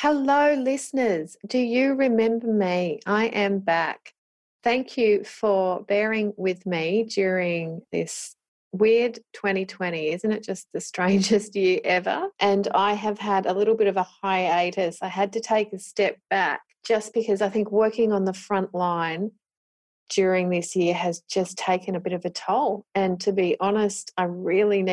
Hello, listeners. Do you remember me? I am back. Thank you for bearing with me during this weird 2020. Isn't it just the strangest year ever? And I have had a little bit of a hiatus. I had to take a step back just because I think working on the front line during this year has just taken a bit of a toll. And to be honest, I really need